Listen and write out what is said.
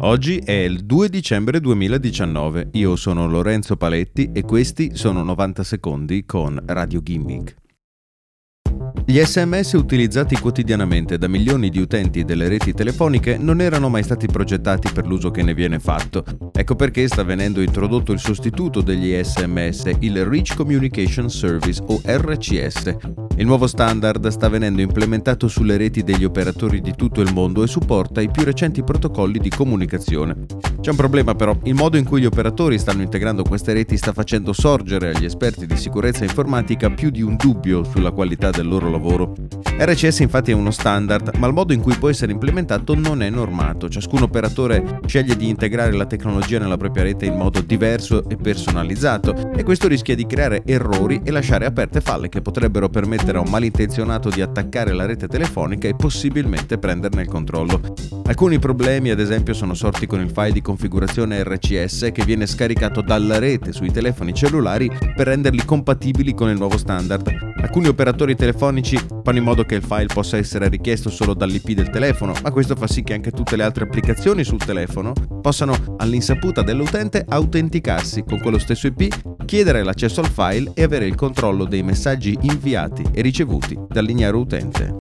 Oggi è il 2 dicembre 2019, io sono Lorenzo Paletti e questi sono 90 secondi con Radio Gimmick. Gli sms utilizzati quotidianamente da milioni di utenti delle reti telefoniche non erano mai stati progettati per l'uso che ne viene fatto. Ecco perché sta venendo introdotto il sostituto degli sms, il Rich Communication Service o RCS. Il nuovo standard sta venendo implementato sulle reti degli operatori di tutto il mondo e supporta i più recenti protocolli di comunicazione. C'è un problema però, il modo in cui gli operatori stanno integrando queste reti sta facendo sorgere agli esperti di sicurezza informatica più di un dubbio sulla qualità del loro lavoro. RCS infatti è uno standard, ma il modo in cui può essere implementato non è normato. Ciascun operatore sceglie di integrare la tecnologia nella propria rete in modo diverso e personalizzato e questo rischia di creare errori e lasciare aperte falle che potrebbero permettere a un malintenzionato di attaccare la rete telefonica e possibilmente prenderne il controllo. Alcuni problemi ad esempio sono sorti con il file di configurazione RCS che viene scaricato dalla rete sui telefoni cellulari per renderli compatibili con il nuovo standard. Alcuni operatori telefonici fanno in modo che il file possa essere richiesto solo dall'IP del telefono, ma questo fa sì che anche tutte le altre applicazioni sul telefono possano, all'insaputa dell'utente, autenticarsi con quello stesso IP, chiedere l'accesso al file e avere il controllo dei messaggi inviati e ricevuti dal lignaro utente.